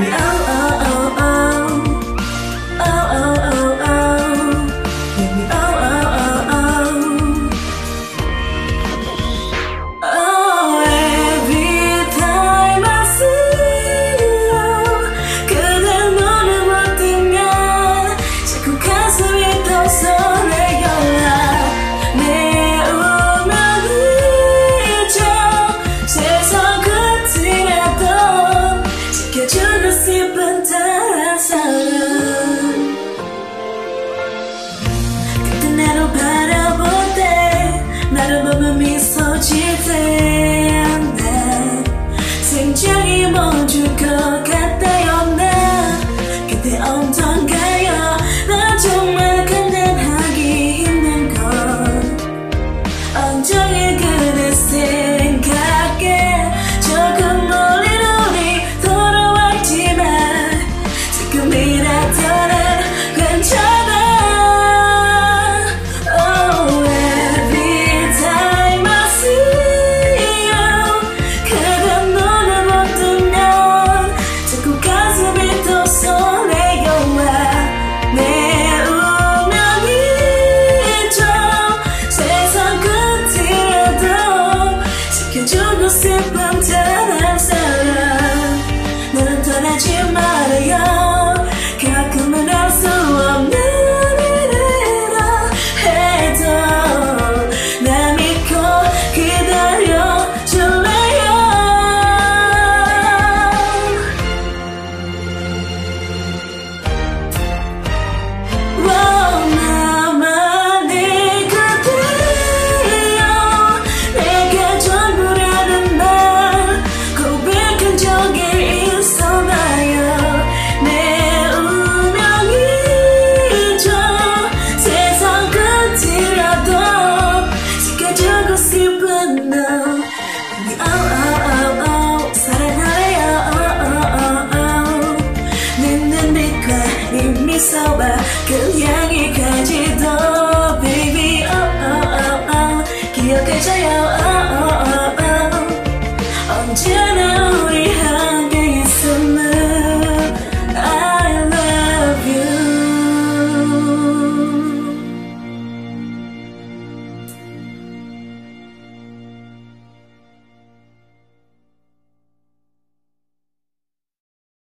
me. Ini sabah kenyang ikan jidong